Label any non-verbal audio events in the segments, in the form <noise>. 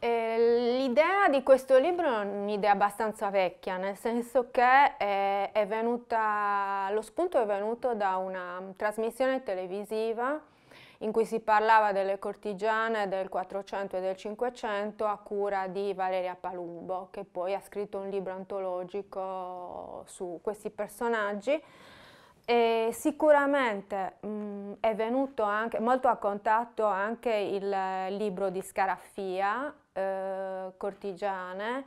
L'idea di questo libro è un'idea abbastanza vecchia, nel senso che è, è venuta, lo spunto è venuto da una trasmissione televisiva in cui si parlava delle cortigiane del 400 e del 500 a cura di Valeria Palumbo, che poi ha scritto un libro antologico su questi personaggi. E sicuramente mh, è venuto anche, molto a contatto anche il libro di Scaraffia, eh, Cortigiane,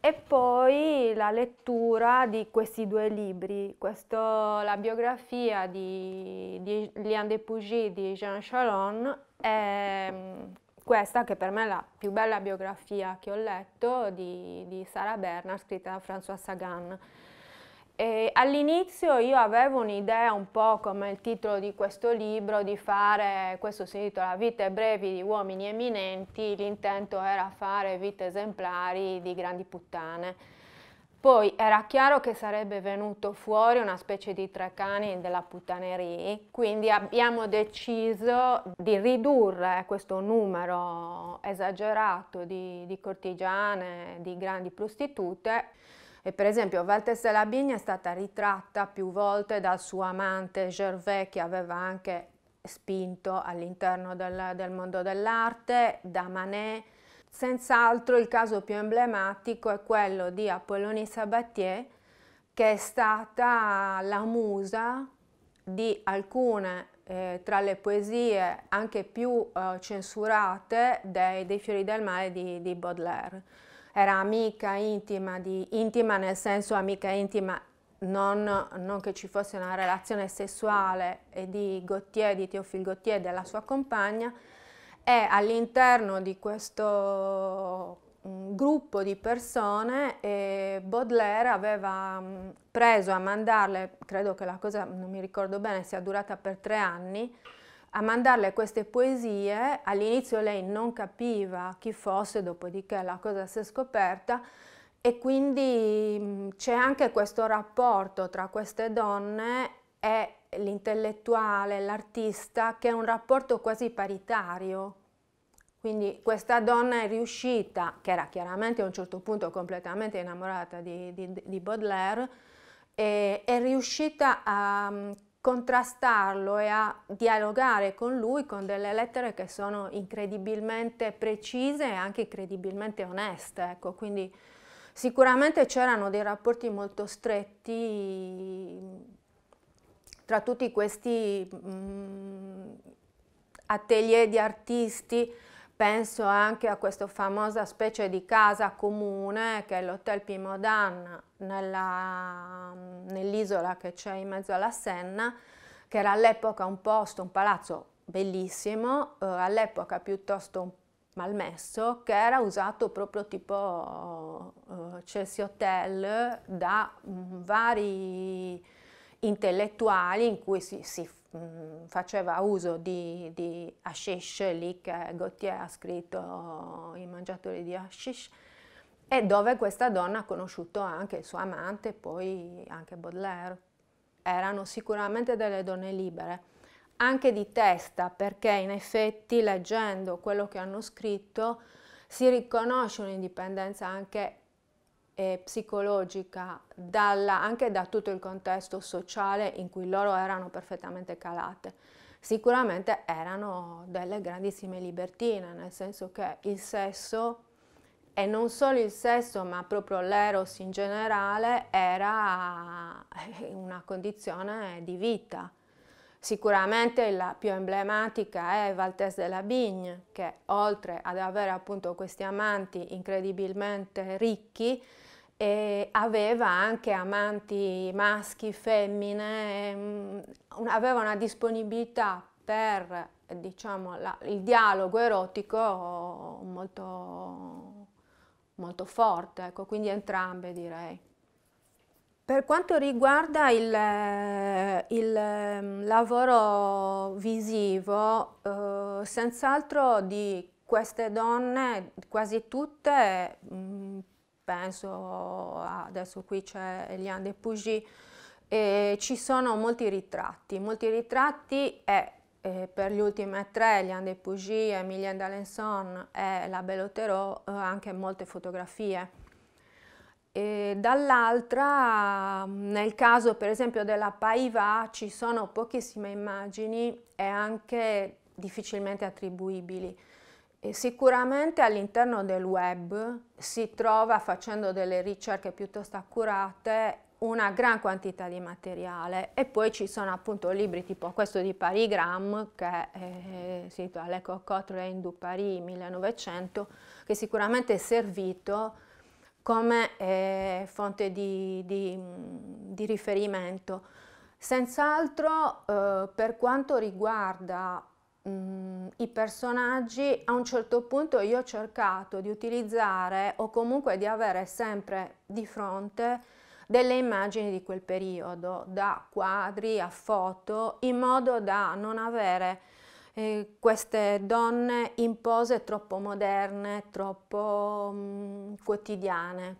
e poi la lettura di questi due libri, Questo, la biografia di, di Liane de Pougy di Jean Chalon e questa che per me è la più bella biografia che ho letto di, di Sara Bernard scritta da François Sagan. All'inizio io avevo un'idea un po' come il titolo di questo libro di fare, questo si intitola Vite brevi di uomini eminenti, l'intento era fare vite esemplari di grandi puttane. Poi era chiaro che sarebbe venuto fuori una specie di tre cani della puttaneria, quindi abbiamo deciso di ridurre questo numero esagerato di, di cortigiane, di grandi prostitute e per esempio Valtessa Labigna è stata ritratta più volte dal suo amante Gervais che aveva anche spinto all'interno del, del mondo dell'arte, da Manet. Senz'altro il caso più emblematico è quello di Apollonie Sabatier che è stata la musa di alcune eh, tra le poesie anche più eh, censurate dei, dei, Fiori del Mare di, di Baudelaire era amica intima, di, intima nel senso amica intima non, non, che ci fosse una relazione sessuale di Gautier, di Théophile Gautier e della sua compagna e all'interno di questo mm, gruppo di persone Baudelaire aveva mm, preso a mandarle, credo che la cosa, non mi ricordo bene, sia durata per tre anni, a mandarle queste poesie, all'inizio lei non capiva chi fosse, dopodiché la cosa si è scoperta e quindi c'è anche questo rapporto tra queste donne e l'intellettuale, l'artista, che è un rapporto quasi paritario. Quindi questa donna è riuscita, che era chiaramente a un certo punto completamente innamorata di, di, di Baudelaire, è riuscita a contrastarlo e a dialogare con lui con delle lettere che sono incredibilmente precise e anche incredibilmente oneste. Ecco, quindi sicuramente c'erano dei rapporti molto stretti tra tutti questi mh, atelier di artisti Penso anche a questa famosa specie di casa comune che è l'Hotel Pimodan nell'isola che c'è in mezzo alla Senna, che era all'epoca un posto, un palazzo bellissimo, eh, all'epoca piuttosto malmesso, che era usato proprio tipo eh, Chelsea Hotel da mh, vari intellettuali in cui si, si mh, faceva uso di, di hashish, lì che Gautier ha scritto I mangiatori di hashish, e dove questa donna ha conosciuto anche il suo amante, poi anche Baudelaire. Erano sicuramente delle donne libere, anche di testa, perché in effetti leggendo quello che hanno scritto si riconosce un'indipendenza anche eh, psicologica dalla, anche da tutto il contesto sociale in cui loro erano perfettamente calate. Sicuramente erano delle grandissime libertine, nel senso che il sesso, e non solo il sesso, ma proprio l'eros in generale, era <laughs> una condizione di vita. Sicuramente la più emblematica è Valtès de la Bigne, che oltre ad avere appunto questi amanti incredibilmente ricchi, e aveva anche amanti maschi, femmine, mm, aveva una disponibilità per diciamo, la, il dialogo erotico molto, molto forte, ecco, quindi entrambe direi. Per quanto riguarda il, il mm, lavoro visivo, eh, senz'altro di queste donne, quasi tutte, mh, mm, penso adesso qui c'è Eliane de Pougy, e ci sono molti ritratti, molti ritratti e eh, per gli ultimi tre, Liane de Pougy, Emilien d'Alençon e la Bellotero, eh, anche molte fotografie. dall'altra, nel caso per esempio della Paiva, ci sono pochissime immagini e anche difficilmente attribuibili. E sicuramente all'interno del web si trova, facendo delle ricerche piuttosto accurate, una gran quantità di materiale e poi ci sono appunto libri tipo questo di Parigram che è scritto alle Cocotte du Paris 1900 che sicuramente è servito come eh, fonte di, di, di, riferimento. Senz'altro eh, per quanto riguarda mh, i personaggi a un certo punto io ho cercato di utilizzare o comunque di avere sempre di fronte delle immagini di quel periodo, da quadri a foto, in modo da non avere eh, queste donne in pose troppo moderne, troppo mh, mm, quotidiane.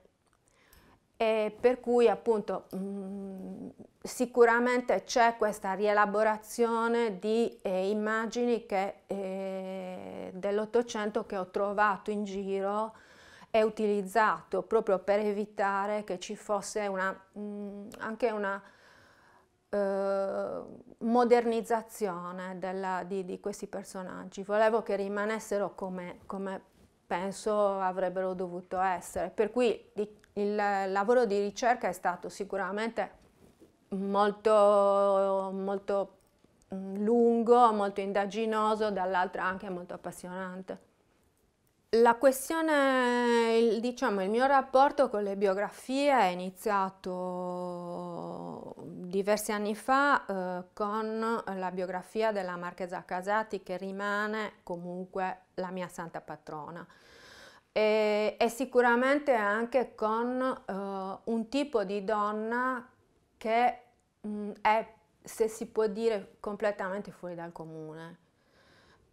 E per cui appunto mm, sicuramente c'è questa rielaborazione di eh, immagini eh, dell'Ottocento che ho trovato in giro è utilizzato proprio per evitare che ci fosse una, mh, mm, anche una uh, modernizzazione della, di, di, questi personaggi. Volevo che rimanessero come, come, penso avrebbero dovuto essere. Per cui di, il lavoro di ricerca è stato sicuramente molto, molto mm, lungo, molto indaginoso, dall'altra anche molto appassionante. La questione, il, diciamo, il mio rapporto con le biografie è iniziato diversi anni fa eh, con la biografia della Marchesa Casati che rimane comunque la mia santa patrona e, e sicuramente anche con eh, un tipo di donna che mh, è, se si può dire, completamente fuori dal comune.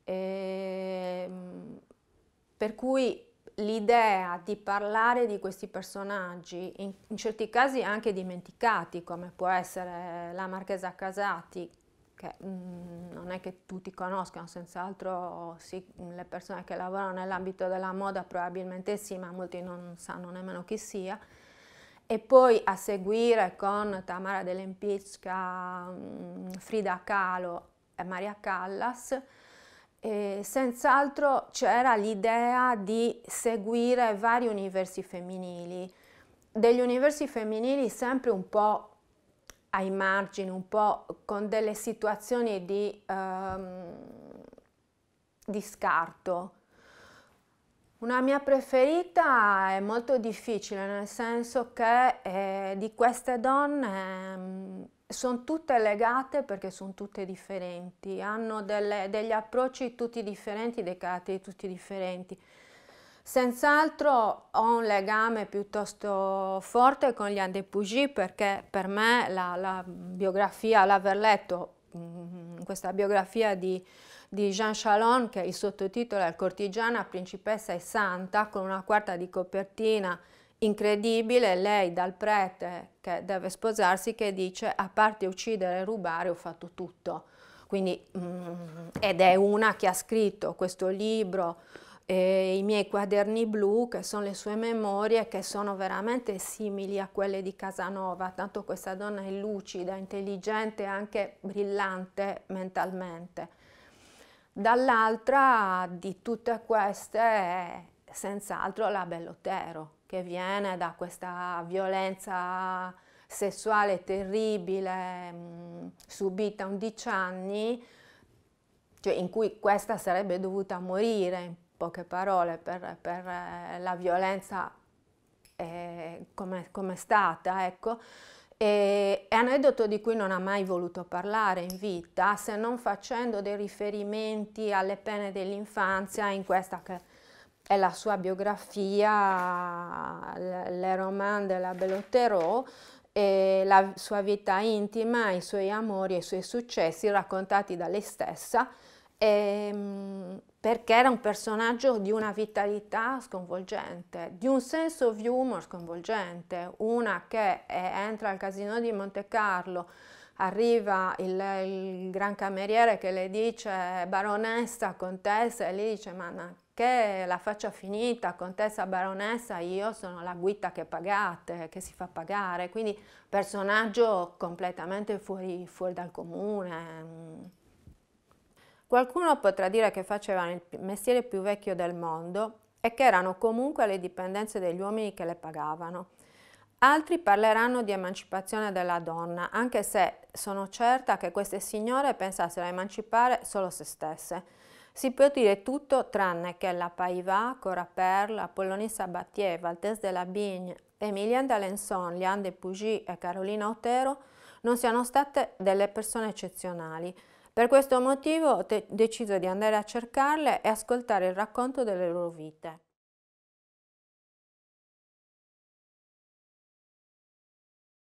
E, mh, per cui l'idea di parlare di questi personaggi, in, in, certi casi anche dimenticati, come può essere la Marchesa Casati, che mh, mm, non è che tutti conoscano, senz'altro sì, le persone che lavorano nell'ambito della moda probabilmente sì, ma molti non sanno nemmeno chi sia, e poi a seguire con Tamara Dell'Empicca, mm, Frida Kahlo e Maria Callas, eh, senz'altro c'era l'idea di seguire vari universi femminili, degli universi femminili sempre un po' ai margini, un po' con delle situazioni di, um, di scarto. Una mia preferita è molto difficile, nel senso che eh, di queste donne mm, sono tutte legate perché sono tutte differenti, hanno delle, degli approcci tutti differenti, dei caratteri tutti differenti. Senz'altro ho un legame piuttosto forte con gli Ande Pugy perché per me la, la biografia, l'aver letto mm, questa biografia di, di Jean Chalon, che il sottotitolo è Cortigiana, principessa e santa, con una quarta di copertina incredibile, lei dal prete che deve sposarsi che dice a parte uccidere e rubare ho fatto tutto. Quindi, mm, ed è una che ha scritto questo libro, eh, i miei quaderni blu, che sono le sue memorie, che sono veramente simili a quelle di Casanova, tanto questa donna è lucida, intelligente e anche brillante mentalmente. Dall'altra di tutte queste è senz'altro la Bellotero, che viene da questa violenza sessuale terribile mh, subita a 11 anni, cioè in cui questa sarebbe dovuta morire, poche parole, per, per eh, la violenza eh, come è stata, ecco. E, è aneddoto di cui non ha mai voluto parlare in vita, se non facendo dei riferimenti alle pene dell'infanzia in questa che è la sua biografia, le roman della Bellotero, e la sua vita intima, i suoi amori e i suoi successi raccontati da lei stessa, ehm, perché era un personaggio di una vitalità sconvolgente, di un senso of humor sconvolgente, una che entra al casino di Monte Carlo arriva il, il, gran cameriere che le dice baronessa, contessa e lei dice ma che la faccia finita, contessa, baronessa, io sono la guida che pagate, che si fa pagare, quindi personaggio completamente fuori, fuori dal comune. Qualcuno potrà dire che facevano il mestiere più vecchio del mondo e che erano comunque le dipendenze degli uomini che le pagavano. Altri parleranno di emancipazione della donna, anche se sono certa che queste signore pensassero a emancipare solo se stesse. Si può dire tutto tranne che la Paiva, Cora Perle, Apollonie Sabatier, Valtès de la Bigne, Emilienne d'Alençon, Liane de Pougy e Carolina Otero non siano state delle persone eccezionali. Per questo motivo ho deciso di andare a cercarle e ascoltare il racconto delle loro vite.